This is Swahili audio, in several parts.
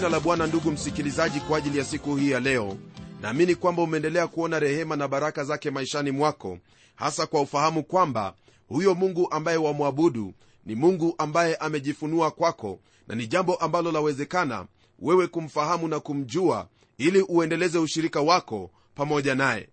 jina la bwana ndugu msikilizaji kwa ajili ya siku hii ya leo. Naamini kwamba umeendelea kuona rehema na baraka zake maishani mwako hasa kwa ufahamu kwamba huyo mungu ambaye wamwabudu ni mungu ambaye amejifunua kwako na ni jambo ambalo lawezekana wewe kumfahamu na kumjua ili uendeleze ushirika wako pamoja naye.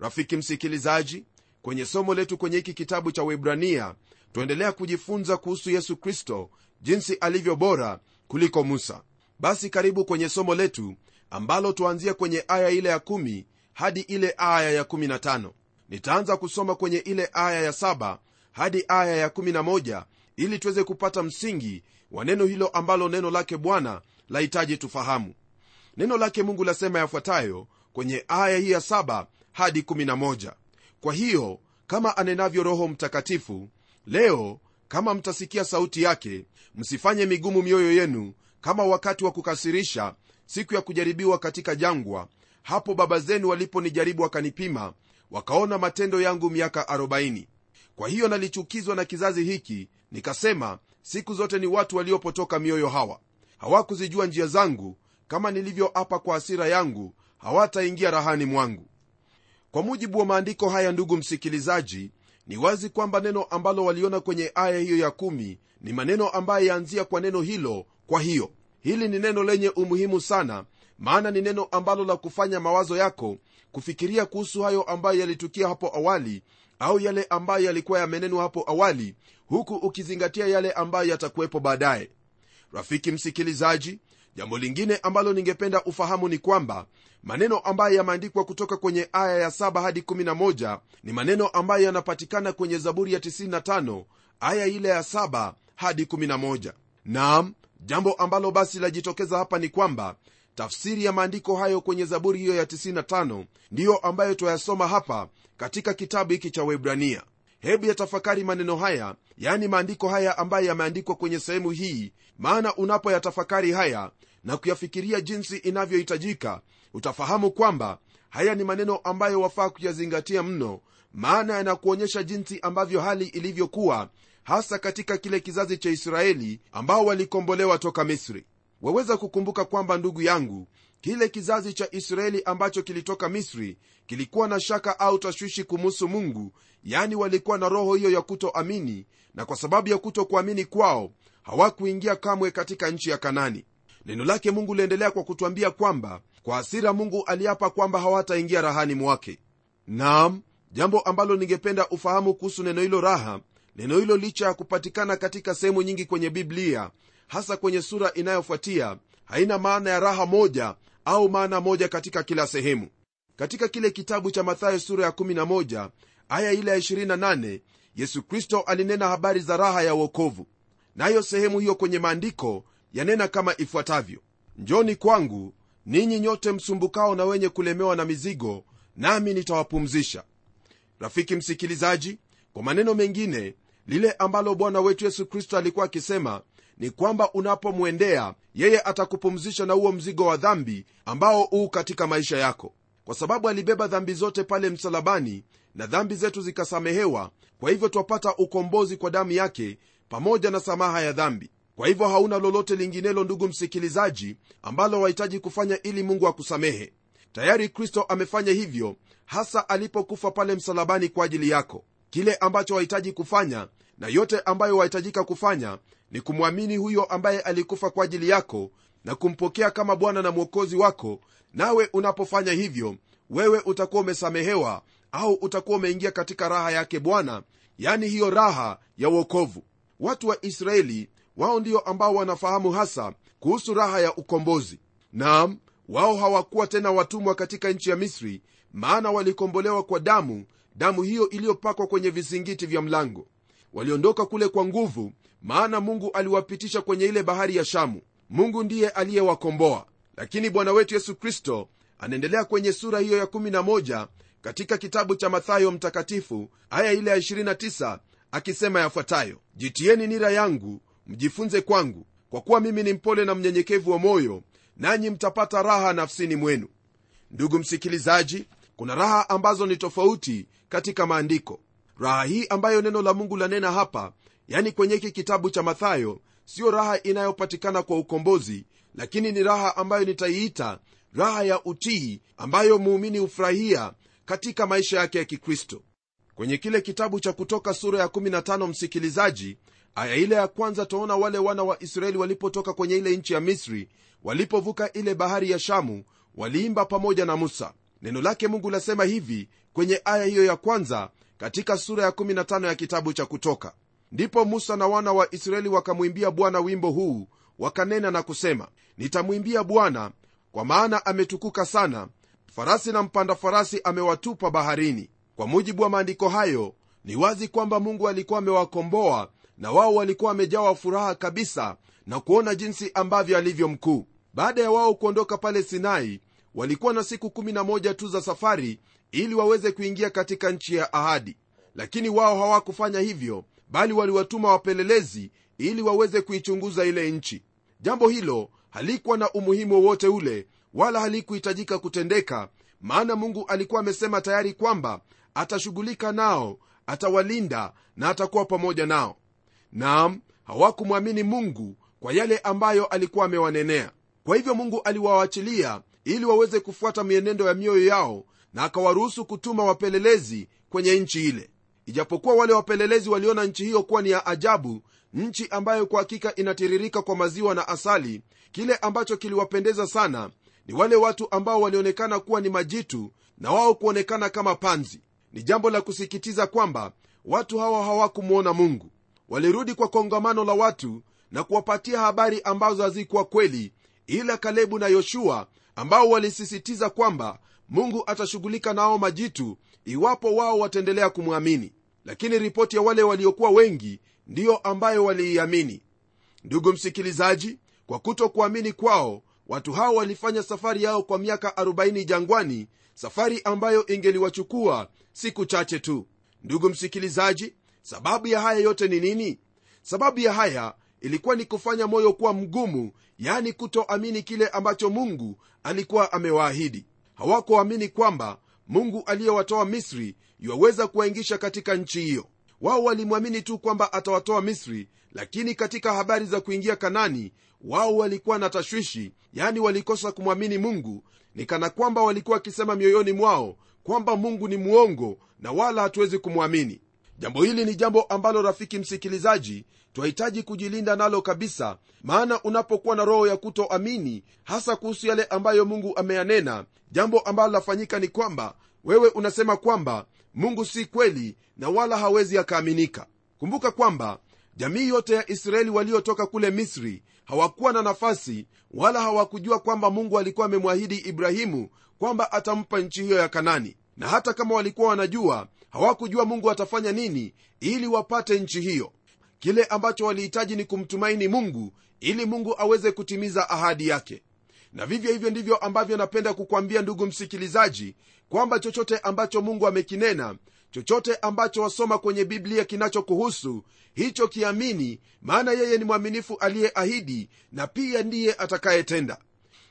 Rafiki msikilizaji kwenye somo letu kwenye hiki kitabu cha webrania tuendelea kujifunza kuhusu yesu kristo jinsi alivyo bora kuliko musa basi karibu kwenye somo letu ambalo tuanzia kwenye aya ile ya 1 hadi ile aya ya 15 nitaanza kusoma kwenye ile aya ya 7 hadi aya ya 11 ili tuweze kupata msingi wa neno hilo ambalo neno lake bwana lahitaji tufahamu. Neno lake mungu lasema yafuatayo kwenye aya hii ya 7 hadi 11 kwa hiyo kama anenavyo roho mtakatifu leo kama mtasikia sauti yake msifanye migumu mioyo yenu kama wakati wa kukasirisha siku ya kujaribiwa katika jangwa hapo baba zenu waliponijaribu wakanipima wakaona matendo yangu miaka 40 kwa hiyo nalichukizwa na kizazi hiki nikasema siku zote ni watu waliopotoka mioyo hawa. Hawakuzijua njia zangu kama nilivyoapa kwa hasira yangu hawataingia rahani mwangu. Kwa mujibu wa maandiko haya ndugu msikilizaji ni wazi kwamba neno ambalo waliona kwenye aya hiyo ya kumi ni maneno ambayo yaanzia kwa neno hilo kwa hiyo hili ni neno lenye umuhimu sana maana ni neno ambalo la kufanya mawazo yako kufikiria kuhusu hayo ambayo yalitukia hapo awali au yale ambayo yalikuwa yamenenwa hapo awali huku ukizingatia yale ambayo yatakuwepo baadaye. Rafiki msikilizaji jambo lingine ambalo ningependa ufahamu ni kwamba maneno ambayo yameandikwa kutoka kwenye aya ya 7 hadi 11 ni maneno ambayo yanapatikana kwenye zaburi ya 95 aya ile ya 7 hadi 11 naam jambo ambalo basi lajitokeza hapa ni kwamba tafsiri ya maandiko hayo kwenye zaburi hiyo ya 95 ndiyo ambayo twayasoma hapa katika kitabu hiki cha webrania hebu yatafakari maneno haya yaani maandiko haya ambayo yameandikwa kwenye sehemu hii. Maana unapoyatafakari haya na kuyafikiria jinsi inavyohitajika utafahamu kwamba haya ni maneno ambayo wafaa kuyazingatia mno. Maana yanakuonyesha jinsi ambavyo hali ilivyokuwa hasa katika kile kizazi cha israeli ambao walikombolewa toka misri. Waweza kukumbuka kwamba ndugu yangu kile kizazi cha israeli ambacho kilitoka misri kilikuwa na shaka au tashwishi kumuhusu mungu yani walikuwa na roho hiyo ya kutoamini na kwa sababu ya kutokuamini kwao hawakuingia kamwe katika nchi ya kanani. Neno lake mungu liendelea kwa kutwambia kwamba kwa hasira mungu aliapa kwamba hawataingia rahani mwake. Naam jambo ambalo ningependa ufahamu kuhusu neno hilo raha neno hilo licha ya kupatikana katika sehemu nyingi kwenye biblia hasa kwenye sura inayofuatia haina maana ya raha moja au maana moja katika kila sehemu. Katika kile kitabu cha mathayo sura ya 11 aya ile ya 28 yesu kristo alinena habari za raha ya uokovu nayo sehemu hiyo kwenye maandiko yanena kama ifuatavyo. Njoni kwangu ninyi nyote msumbukao na wenye kulemewa na mizigo nami nitawapumzisha. Rafiki msikilizaji kwa maneno mengine lile ambalo bwana wetu yesu kristo alikuwa akisema ni kwamba unapomwendea yeye atakupumzisha na huo mzigo wa dhambi ambao huu katika maisha yako. Kwa sababu alibeba dhambi zote pale msalabani na dhambi zetu zikasamehewa kwa hivyo twapata ukombozi kwa damu yake pamoja na samaha ya dhambi. Kwa hivyo hauna lolote linginelo ndugu msikilizaji ambalo wahitaji kufanya ili mungu akusamehe. Tayari kristo amefanya hivyo hasa alipokufa pale msalabani kwa ajili yako kile ambacho wahitaji kufanya na yote ambayo wahitajika kufanya ni kumwamini huyo ambaye alikufa kwa ajili yako na kumpokea kama bwana na mwokozi wako. Nawe unapofanya hivyo wewe utakuwa umesamehewa au utakuwa umeingia katika raha yake bwana yani hiyo raha ya uokovu watu wa israeli wao ndio ambao wanafahamu hasa kuhusu raha ya ukombozi. Naam wao hawakuwa tena watumwa katika nchi ya misri maana walikombolewa kwa damu damu hiyo iliyopakwa kwenye vizingiti vya mlango. Waliondoka kule kwa nguvu maana mungu aliwapitisha kwenye ile bahari ya shamu. Mungu ndiye aliyewakomboa. Lakini bwana wetu yesu kristo anaendelea kwenye sura hiyo ya 11 katika kitabu cha mathayo mtakatifu aya ile ya 29 akisema yafuatayo jitieni nira yangu mjifunze kwangu. Kwa kuwa mimi ni mpole na mnyenyekevu wa moyo nanyi mtapata raha nafsini mwenu. Ndugu msikilizaji kuna raha ambazo ni tofauti katika maandiko. Raha hii ambayo neno la mungu lanena hapa yani kwenye hiki kitabu cha mathayo siyo raha inayopatikana kwa ukombozi lakini ni raha ambayo nitaiita raha ya utii ambayo muumini hufurahia katika maisha yake ya kikristo. Kwenye kile kitabu cha kutoka sura ya 15 msikilizaji aya ile ya kwanza twaona wale wana wa israeli walipotoka kwenye ile nchi ya misri walipovuka ile bahari ya shamu waliimba pamoja na musa neno lake mungu lasema hivi kwenye aya hiyo ya kwanza katika sura ya 15 ya kitabu cha kutoka. Ndipo musa na wana wa israeli wakamwimbia bwana wimbo huu wakanena na kusema nitamwimbia bwana kwa maana ametukuka sana. Farasi na mpanda farasi amewatupa baharini. Kwa mujibu wa maandiko hayo ni wazi kwamba mungu alikuwa amewakomboa na wao walikuwa wamejawa furaha kabisa na kuona jinsi ambavyo alivyo mkuu. Baada ya wao kuondoka pale sinai walikuwa na siku 11 tu za safari ili waweze kuingia katika nchi ya ahadi. Lakini wao hawakufanya hivyo bali waliwatuma wapelelezi ili waweze kuichunguza ile nchi. Jambo hilo halikuwa na umuhimu wowote ule wala halikuhitajika kutendeka maana mungu alikuwa amesema tayari kwamba atashughulika nao atawalinda na atakuwa pamoja nao. Naam hawakumwamini mungu kwa yale ambayo alikuwa amewanenea. Kwa hivyo mungu aliwaachilia ili waweze kufuata mienendo ya mioyo yao na akawaruhusu kutuma wapelelezi kwenye nchi ile. Ijapokuwa wale wapelelezi waliona nchi hiyo kuwa ni ya ajabu nchi ambayo kwa hakika inatiririka kwa maziwa na asali kile ambacho kiliwapendeza sana ni wale watu ambao walionekana kuwa ni majitu na wao kuonekana kama panzi. Ni jambo la kusikitiza kwamba watu hawa hawakumwona mungu. Walirudi kwa kongamano la watu na kuwapatia habari ambazo hazikuwa kweli ila kalebu na yoshua ambao walisisitiza kwamba mungu atashughulika nao majitu iwapo wao wataendelea kumwamini. Lakini ripoti ya wale waliokuwa wengi ndiyo ambayo waliiamini. Ndugu msikilizaji kwa kutokuamini kwao watu hao walifanya safari yao kwa miaka 40 jangwani safari ambayo ingeliwachukua siku chache tu. Ndugu msikilizaji sababu ya haya yote ni nini? Sababu ya haya ilikuwa ni kufanya moyo kuwa mgumu yani kutoamini kile ambacho mungu alikuwa amewaahidi. Hawakuamini kwamba mungu aliyewatoa misri iwaweza kuwaingisha katika nchi hiyo. Wao walimwamini tu kwamba atawatoa misri lakini katika habari za kuingia kanani wao walikuwa na tashwishi yani walikosa kumwamini mungu ni kana kwamba walikuwa wakisema mioyoni mwao kwamba mungu ni mwongo na wala hatuwezi kumwamini jambo hili ni jambo ambalo rafiki msikilizaji twahitaji kujilinda nalo kabisa maana unapokuwa na roho ya kutoamini hasa kuhusu yale ambayo mungu ameyanena jambo ambalo lafanyika ni kwamba wewe unasema kwamba mungu si kweli na wala hawezi akaaminika. Kumbuka kwamba jamii yote ya israeli waliotoka kule misri hawakuwa na nafasi wala hawakujua kwamba mungu alikuwa amemwahidi ibrahimu kwamba atampa nchi hiyo ya kanani. Na hata kama walikuwa wanajua hawakujua mungu atafanya nini ili wapate nchi hiyo. Kile ambacho walihitaji ni kumtumaini mungu ili mungu aweze kutimiza ahadi yake. Na vivyo hivyo ndivyo ambavyo napenda kukwambia ndugu msikilizaji kwamba chochote ambacho mungu amekinena chochote ambacho wasoma kwenye biblia kinachokuhusu hicho kiamini maana yeye ni mwaminifu aliyeahidi na pia ndiye atakayetenda.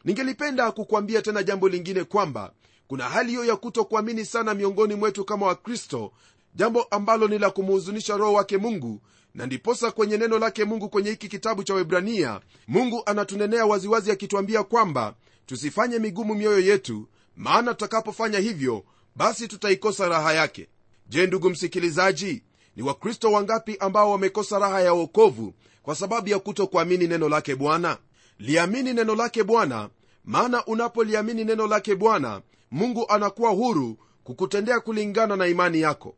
Ningelipenda kukwambia tena jambo lingine kwamba kuna hali hiyo ya kutokuamini sana miongoni mwetu kama wakristo jambo ambalo ni la kumuhuzunisha roho wake mungu na ndiposa kwenye neno lake mungu kwenye hiki kitabu cha webrania mungu anatunenea waziwazi akituambia kwamba tusifanye migumu mioyo yetu maana tutakapofanya hivyo basi tutaikosa raha yake. Je ndugu msikilizaji ni wakristo wangapi ambao wamekosa raha ya uokovu kwa sababu ya kutokuamini neno lake bwana? Liamini neno lake bwana maana unapoliamini neno lake bwana mungu anakuwa huru kukutendea kulingana na imani yako.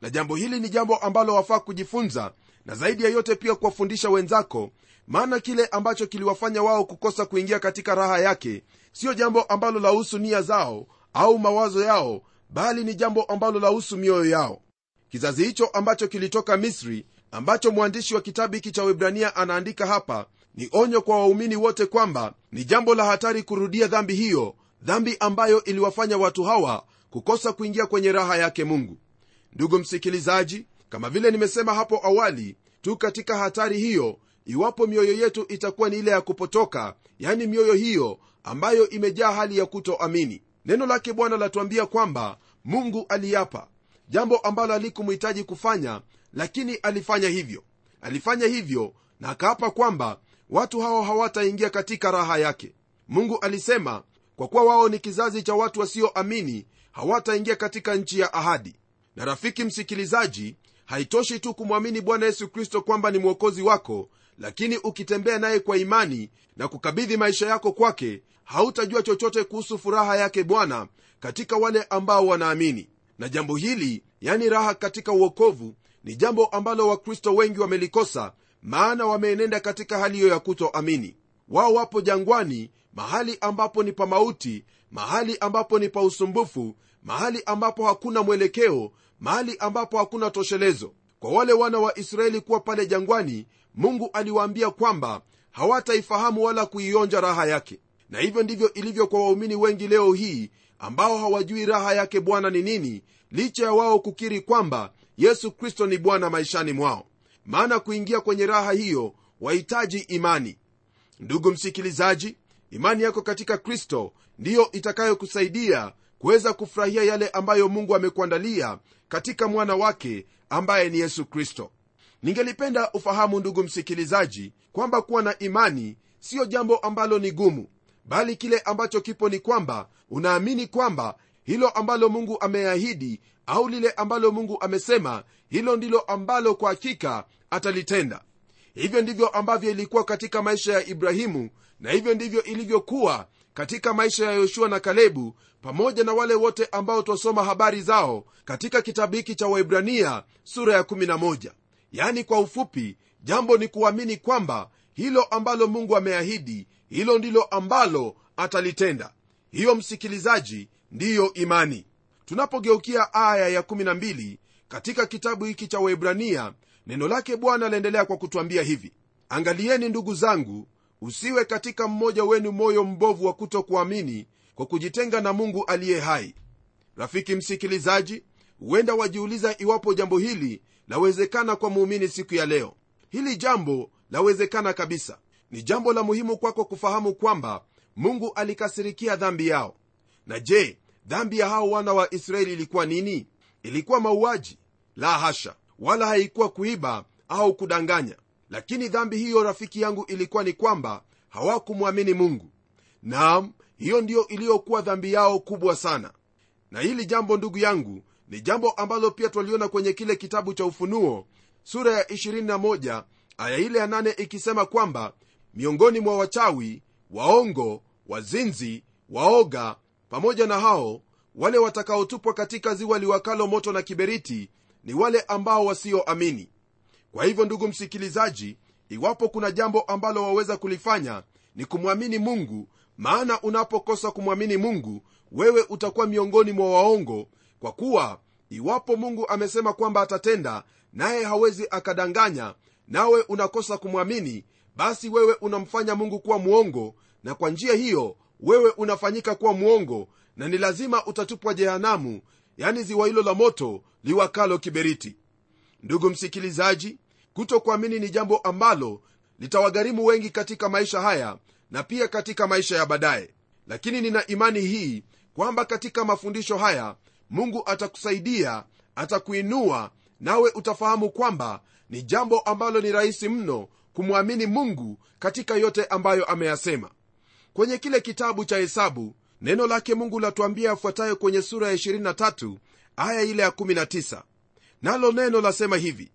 Na jambo hili ni jambo ambalo wafaa kujifunza na zaidi ya yote pia kuwafundisha wenzako maana kile ambacho kiliwafanya wao kukosa kuingia katika raha yake siyo jambo ambalo lahusu nia zao au mawazo yao bali ni jambo ambalo lahusu mioyo yao. Kizazi hicho ambacho kilitoka misri ambacho mwandishi wa kitabu hiki cha webrania anaandika hapa ni onyo kwa waumini wote kwamba ni jambo la hatari kurudia dhambi hiyo dhambi ambayo iliwafanya watu hawa kukosa kuingia kwenye raha yake mungu. Ndugu msikilizaji kama vile nimesema hapo awali tu katika hatari hiyo iwapo mioyo yetu itakuwa ni ile ya kupotoka yani mioyo hiyo ambayo imejaa hali ya kutoamini. Neno lake bwana latuambia kwamba mungu aliapa jambo ambalo alikumhitaji kufanya lakini alifanya hivyo. Alifanya hivyo na akaapa kwamba watu hao hawataingia katika raha yake. Mungu alisema kwa kuwa wao ni kizazi cha watu wasioamini hawataingia katika nchi ya ahadi. Na rafiki msikilizaji haitoshi tu kumwamini bwana yesu kristo kwamba ni mwokozi wako lakini ukitembea naye kwa imani na kukabidhi maisha yako kwake hautajua chochote kuhusu furaha yake bwana katika wale ambao wanaamini. Na jambo hili yani raha katika uokovu ni jambo ambalo wakristo wengi wamelikosa maana wameenenda katika hali hiyo ya kutoamini. Wao wapo jangwani mahali ambapo ni pa mauti mahali ambapo ni pa usumbufu mahali ambapo hakuna mwelekeo mahali ambapo hakuna toshelezo kwa wale wana wa israeli kuwa pale jangwani mungu aliwaambia kwamba hawataifahamu wala kuionja raha yake. Na hivyo ndivyo ilivyo kwa waumini wengi leo hii ambao hawajui raha yake bwana ni nini licha ya wao kukiri kwamba yesu kristo ni bwana maishani mwao. Maana kuingia kwenye raha hiyo wahitaji imani. Ndugu msikilizaji imani yako katika kristo ndiyo itakayokusaidia kuweza kufurahia yale ambayo mungu amekuandalia katika mwana wake ambaye ni yesu kristo. Ningelipenda ufahamu ndugu msikilizaji kwamba kuwa na imani siyo jambo ambalo ni gumu bali kile ambacho kipo ni kwamba unaamini kwamba hilo ambalo mungu ameahidi au lile ambalo mungu amesema hilo ndilo ambalo kwa hakika atalitenda hivyo ndivyo ambavyo ilikuwa katika maisha ya ibrahimu na hivyo ndivyo ilivyokuwa katika maisha ya yoshua na kalebu pamoja na wale wote ambao twasoma habari zao katika kitabu hiki cha waibrania sura ya 11 yaani kwa ufupi jambo ni kuamini kwamba hilo ambalo mungu ameahidi hilo ndilo ambalo atalitenda. Hiyo msikilizaji ndiyo imani. Tunapogeukia aya ya12 katika kitabu hiki cha waibrania neno lake bwana laendelea kwa kutwambia hivi angalieni ndugu zangu usiwe katika mmoja wenu moyo mbovu wa kutokuamini kwa kujitenga na mungu aliye hai. Rafiki msikilizaji huenda wajiuliza iwapo jambo hili lawezekana kwa muumini siku ya leo. Hili jambo lawezekana kabisa. Ni jambo la muhimu kwako kufahamu kwamba mungu alikasirikia dhambi yao. Na je dhambi ya hao wana wa israeli ilikuwa nini? Ilikuwa mauaji? La hasha wala haikuwa kuiba au kudanganya. Lakini dhambi hiyo rafiki yangu ilikuwa ni kwamba hawakumwamini mungu. Naam hiyo ndiyo iliyokuwa dhambi yao kubwa sana. Na hili jambo ndugu yangu ni jambo ambalo pia twaliona kwenye kile kitabu cha ufunuo sura ya 21 aya ile ya 8 ikisema kwamba miongoni mwa wachawi waongo wazinzi waoga pamoja na hao wale watakaotupwa katika ziwa liwakalo moto na kiberiti ni wale ambao wasioamini. Kwa hivyo ndugu msikilizaji iwapo kuna jambo ambalo waweza kulifanya ni kumwamini mungu maana unapokosa kumwamini mungu wewe utakuwa miongoni mwa waongo kwa kuwa iwapo mungu amesema kwamba atatenda naye hawezi akadanganya nawe unakosa kumwamini basi wewe unamfanya mungu kuwa mwongo na kwa njia hiyo wewe unafanyika kuwa mwongo na ni lazima utatupwa jehanamu yani ziwa hilo la moto liwakalo kiberiti. Ndugu msikilizaji kutokuamini ni jambo ambalo litawagharimu wengi katika maisha haya na pia katika maisha ya baadaye. Lakini nina imani hii kwamba katika mafundisho haya mungu atakusaidia atakuinua nawe utafahamu kwamba ni jambo ambalo ni rahisi mno kumwamini mungu katika yote ambayo ameyasema. Kwenye kile kitabu cha hesabu neno lake mungu latuambia afuatayo kwenye sura ya 23 aya ile ya 19 nalo neno lasema hivi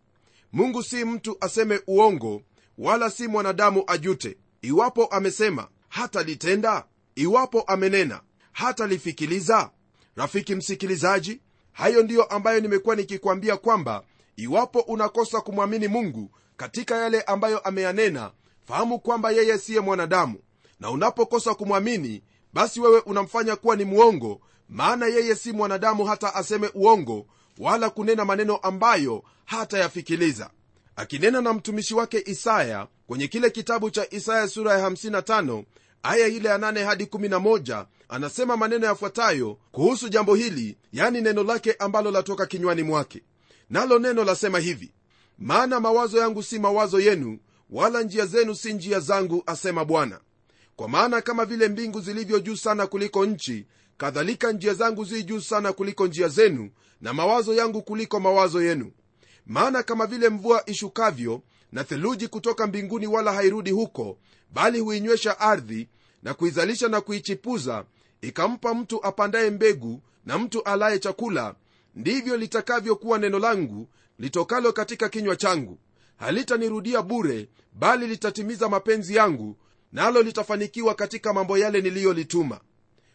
mungu si mtu aseme uongo wala si mwanadamu ajute. Iwapo amesema hatalitenda iwapo amenena hatalifikiliza rafiki msikilizaji hayo ndiyo ambayo nimekuwa nikikwambia kwamba iwapo unakosa kumwamini mungu katika yale ambayo ameyanena fahamu kwamba yeye siye mwanadamu. Na unapokosa kumwamini basi wewe unamfanya kuwa ni mwongo maana yeye si mwanadamu hata aseme uongo wala kunena maneno ambayo hatayafikiliza. Akinena na mtumishi wake isaya kwenye kile kitabu cha isaya sura ya 55 aya ile ya 8 hadi 11 anasema maneno yafuatayo kuhusu jambo hili yani neno lake ambalo latoka kinywani mwake. Nalo neno lasema hivi maana mawazo yangu si mawazo yenu wala njia zenu si njia zangu asema bwana kwa maana kama vile mbingu zilivyo juu sana kuliko nchi kadhalika njia zangu zi juu sana kuliko njia zenu na mawazo yangu kuliko mawazo yenu. Maana kama vile mvua ishukavyo na theluji kutoka mbinguni wala hairudi huko bali huinywesha ardhi na kuizalisha na kuichipuza ikampa mtu apandaye mbegu na mtu alaye chakula ndivyo litakavyokuwa neno langu litokalo katika kinywa changu. Halitanirudia bure bali litatimiza mapenzi yangu nalo litafanikiwa katika mambo yale niliyolituma.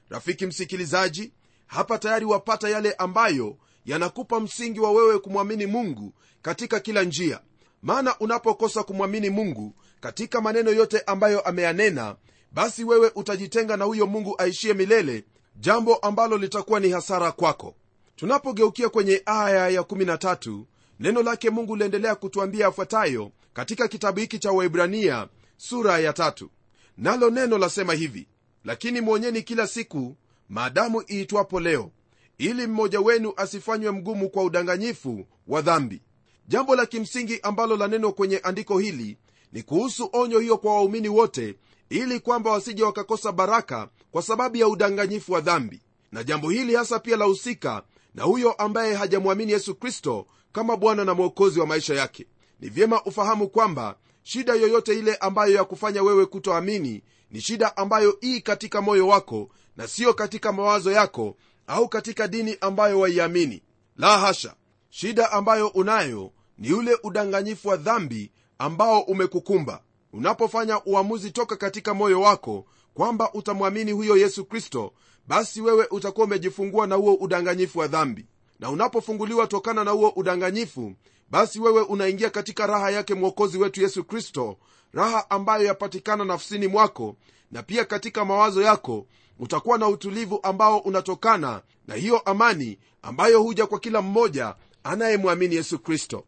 Rafiki msikilizaji hapa tayari wapata yale ambayo yanakupa msingi wa wewe kumwamini mungu katika kila njia. Maana unapokosa kumwamini mungu katika maneno yote ambayo ameyanena basi wewe utajitenga na huyo mungu aishie milele jambo ambalo litakuwa ni hasara kwako. Tunapogeukia kwenye aya ya13 neno lake mungu liendelea kutuambia yafuatayo katika kitabu hiki cha waibrania sura ya tatu nalo neno lasema hivi lakini mwonyeni kila siku maadamu iitwapo leo ili mmoja wenu asifanywe mgumu kwa udanganyifu wa dhambi. Jambo la kimsingi ambalo la neno kwenye andiko hili ni kuhusu onyo hiyo kwa waumini wote ili kwamba wasije wakakosa baraka kwa sababu ya udanganyifu wa dhambi. Na jambo hili hasa pia lahusika na huyo ambaye hajamwamini yesu kristo kama bwana na mwokozi wa maisha yake. Ni vyema ufahamu kwamba shida yoyote ile ambayo ya kufanya wewe kutoamini ni shida ambayo ii katika moyo wako na siyo katika mawazo yako au katika dini ambayo waiamini. La hasha! Shida ambayo unayo ni ule udanganyifu wa dhambi ambao umekukumba. Unapofanya uamuzi toka katika moyo wako kwamba utamwamini huyo yesu kristo basi wewe utakuwa umejifungua na huo udanganyifu wa dhambi. Na unapofunguliwa tokana na huo udanganyifu basi wewe unaingia katika raha yake mwokozi wetu yesu kristo raha ambayo yapatikana nafsini mwako na pia katika mawazo yako utakuwa na utulivu ambao unatokana na hiyo amani ambayo huja kwa kila mmoja anayemwamini yesu kristo.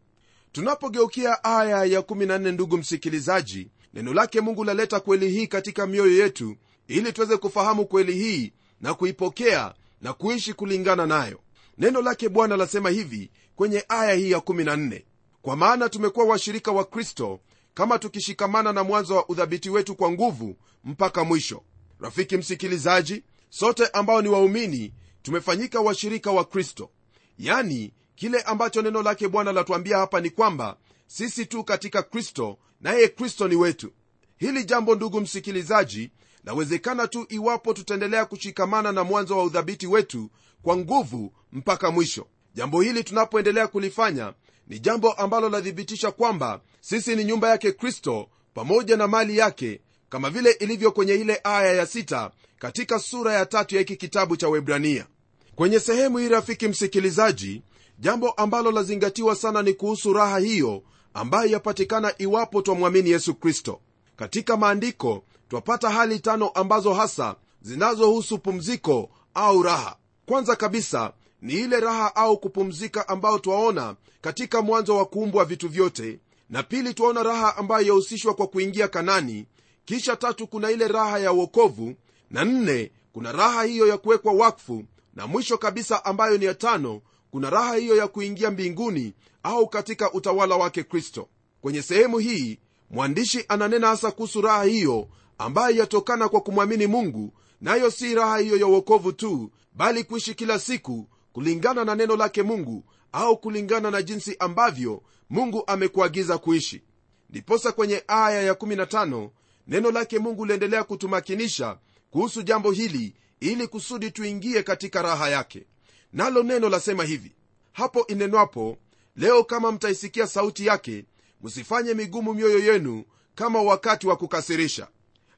Tunapogeukia aya ya 14 ndugu msikilizaji neno lake mungu laleta kweli hii katika mioyo yetu ili tuweze kufahamu kweli hii na kuipokea na kuishi kulingana nayo neno lake bwana lasema hivi kwenye aya hii ya 14 kwa maana tumekuwa washirika wa kristo kama tukishikamana na mwanzo wa udhabiti wetu kwa nguvu mpaka mwisho. Rafiki msikilizaji sote ambao ni waumini tumefanyika washirika wa kristo. Yani kile ambacho neno lake bwana latuambia hapa ni kwamba sisi tu katika kristo naye kristo ni wetu. Hili jambo ndugu msikilizaji lawezekana tu iwapo tutaendelea kushikamana na mwanzo wa udhabiti wetu kwa nguvu mpaka mwisho. Jambo hili tunapoendelea kulifanya ni jambo ambalo lathibitisha kwamba sisi ni nyumba yake kristo pamoja na mali yake kama vile ilivyo kwenye ile aya ya sita katika sura ya tatu ya hiki kitabu cha webrania kwenye sehemu hii rafiki msikilizaji jambo ambalo lazingatiwa sana ni kuhusu raha hiyo ambayo yapatikana iwapo twamwamini yesu kristo. Katika maandiko twapata hali tano ambazo hasa zinazohusu pumziko au raha kwanza kabisa ni ile raha au kupumzika ambayo twaona katika mwanzo wa kuumbwa vitu vyote na pili twaona raha ambayo yahusishwa kwa kuingia kanani kisha tatu kuna ile raha ya uokovu na nne kuna raha hiyo ya kuwekwa wakfu na mwisho kabisa ambayo ni ya tano kuna raha hiyo ya kuingia mbinguni au katika utawala wake kristo. Kwenye sehemu hii mwandishi ananena hasa kuhusu raha hiyo ambayo yatokana kwa kumwamini mungu nayo si raha hiyo ya uokovu tu bali kuishi kila siku kulingana na neno lake mungu au kulingana na jinsi ambavyo mungu amekuagiza kuishi. Ndiposa kwenye aya ya15 neno lake mungu liendelea kutumakinisha kuhusu jambo hili ili kusudi tuingie katika raha yake. Nalo neno lasema hivi hapo inenwapo leo kama mtaisikia sauti yake msifanye migumu mioyo yenu kama wakati wa kukasirisha.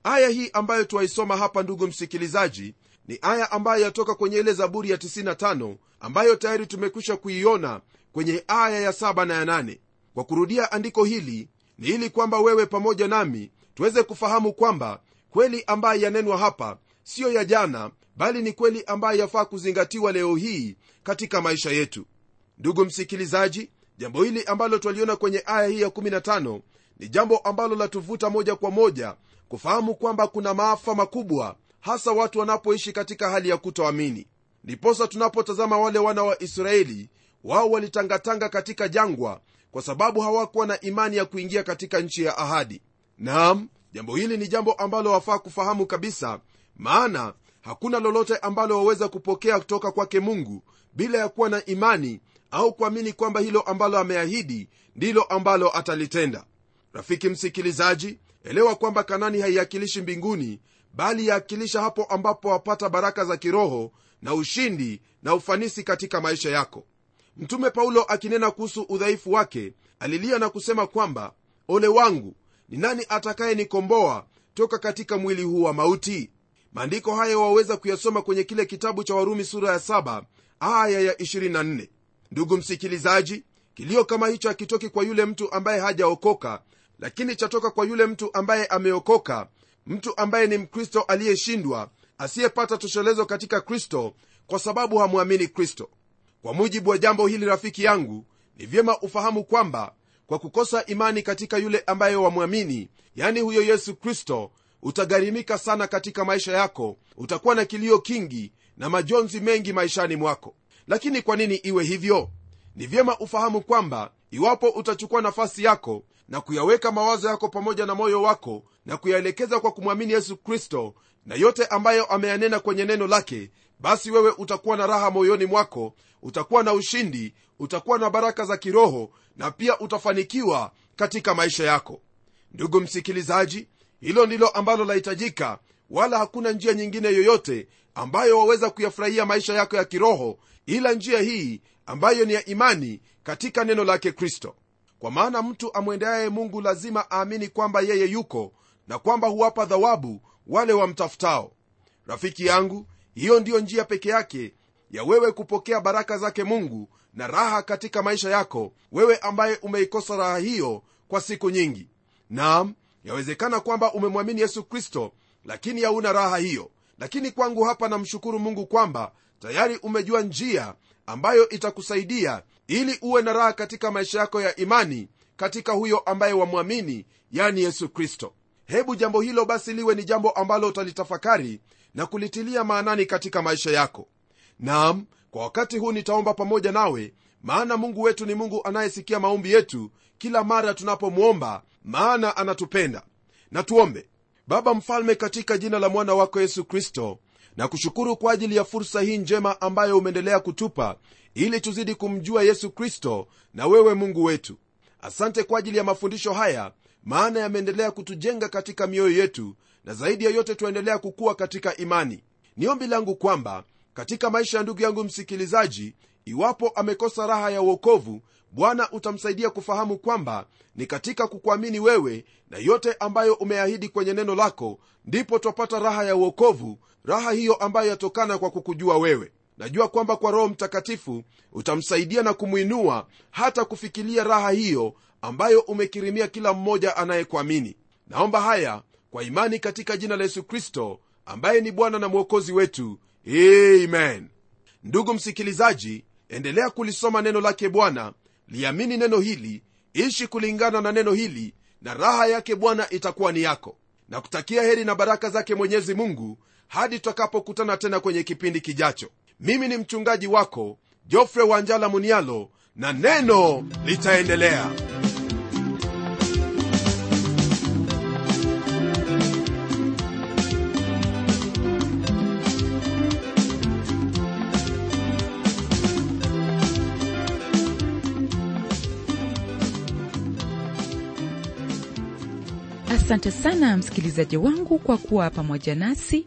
Aya hii ambayo twaisoma hapa ndugu msikilizaji ni aya ambayo yatoka kwenye ile zaburi ya 95 ambayo tayari tumekwisha kuiona kwenye aya ya 7 na ya 8 kwa kurudia andiko hili ni ili kwamba wewe pamoja nami tuweze kufahamu kwamba kweli ambayo yanenwa hapa siyo ya jana bali ni kweli ambayo yafaa kuzingatiwa leo hii katika maisha yetu. Ndugu msikilizaji jambo hili ambalo twaliona kwenye aya hii ya 15 ni jambo ambalo latuvuta moja kwa moja kufahamu kwamba kuna maafa makubwa hasa watu wanapoishi katika hali ya kutoamini. Ndiposa tunapotazama wale wana wa israeli wao walitangatanga katika jangwa kwa sababu hawakuwa na imani ya kuingia katika nchi ya ahadi. Naam jambo hili ni jambo ambalo wafaa kufahamu kabisa maana hakuna lolote ambalo waweza kupokea kutoka kwake mungu bila ya kuwa na imani au kuamini kwamba hilo ambalo ameahidi ndilo ambalo atalitenda. Rafiki msikilizaji elewa kwamba kanani haiakilishi mbinguni bali yaakilisha hapo ambapo wapata baraka za kiroho na ushindi na ufanisi katika maisha yako. Mtume paulo akinena kuhusu udhaifu wake alilia na kusema kwamba ole wangu ni nani atakayenikomboa toka katika mwili huu wa mauti? Maandiko haya waweza kuyasoma kwenye kile kitabu cha warumi sura ya 7 aya ya 24 ndugu msikilizaji kilio kama hicho hakitoki kwa yule mtu ambaye hajaokoka lakini chatoka kwa yule mtu ambaye ameokoka mtu ambaye ni mkristo aliyeshindwa asiyepata toshelezo katika kristo kwa sababu hamwamini kristo. Kwa mujibu wa jambo hili rafiki yangu ni vyema ufahamu kwamba kwa kukosa imani katika yule ambaye wamwamini yani huyo yesu kristo utagharimika sana katika maisha yako utakuwa na kilio kingi na majonzi mengi maishani mwako. Lakini kwa nini iwe hivyo? Ni vyema ufahamu kwamba iwapo utachukua nafasi yako na kuyaweka mawazo yako pamoja na moyo wako na kuyaelekeza kwa kumwamini yesu kristo na yote ambayo ameyanena kwenye neno lake basi wewe utakuwa na raha moyoni mwako utakuwa na ushindi utakuwa na baraka za kiroho na pia utafanikiwa katika maisha yako. Ndugu msikilizaji hilo ndilo ambalo lahitajika wala hakuna njia nyingine yoyote ambayo waweza kuyafurahia maisha yako ya kiroho ila njia hii ambayo ni ya imani katika neno lake kristo kwa maana mtu amwendeaye mungu lazima aamini kwamba yeye yuko na kwamba huwapa dhawabu wale wamtafutao. Rafiki yangu hiyo ndiyo njia peke yake ya wewe kupokea baraka zake mungu na raha katika maisha yako wewe ambaye umeikosa raha hiyo kwa siku nyingi. Naam yawezekana kwamba umemwamini yesu kristo lakini hauna raha hiyo. Lakini kwangu hapa namshukuru mungu kwamba tayari umejua njia ambayo itakusaidia ili uwe na raha katika maisha yako ya imani katika huyo ambaye wamwamini yani yesu kristo. Hebu jambo hilo basi liwe ni jambo ambalo utalitafakari na kulitilia maanani katika maisha yako. Nam kwa wakati huu nitaomba pamoja nawe maana mungu wetu ni mungu anayesikia maombi yetu kila mara tunapomwomba maana anatupenda. Na tuombe. Baba mfalme katika jina la mwana wako yesu kristo na kushukuru kwa ajili ya fursa hii njema ambayo umeendelea kutupa ili tuzidi kumjua yesu kristo na wewe mungu wetu. Asante kwa ajili ya mafundisho haya maana yameendelea kutujenga katika mioyo yetu na zaidi ya yote tuendelea kukuwa katika imani. Ni ombi langu kwamba katika maisha ya ndugu yangu msikilizaji iwapo amekosa raha ya uokovu bwana utamsaidia kufahamu kwamba ni katika kukuamini wewe na yote ambayo umeahidi kwenye neno lako ndipo twapata raha ya uokovu raha hiyo ambayo yatokana kwa kukujua wewe najua kwamba kwa roho mtakatifu utamsaidia na kumwinua hata kufikilia raha hiyo ambayo umekirimia kila mmoja anayekuamini. Naomba haya kwa imani katika jina la yesu kristo ambaye ni bwana na mwokozi wetu. Amen. Ndugu msikilizaji endelea kulisoma neno lake bwana. Liamini neno hili ishi kulingana na neno hili na raha yake bwana itakuwa ni yako. Na kutakia heri na baraka zake mwenyezi mungu hadi tutakapokutana tena kwenye kipindi kijacho mimi ni mchungaji wako jofre wanjala munialo na neno litaendelea. Asante sana msikilizaji wangu kwa kuwa pamoja nasi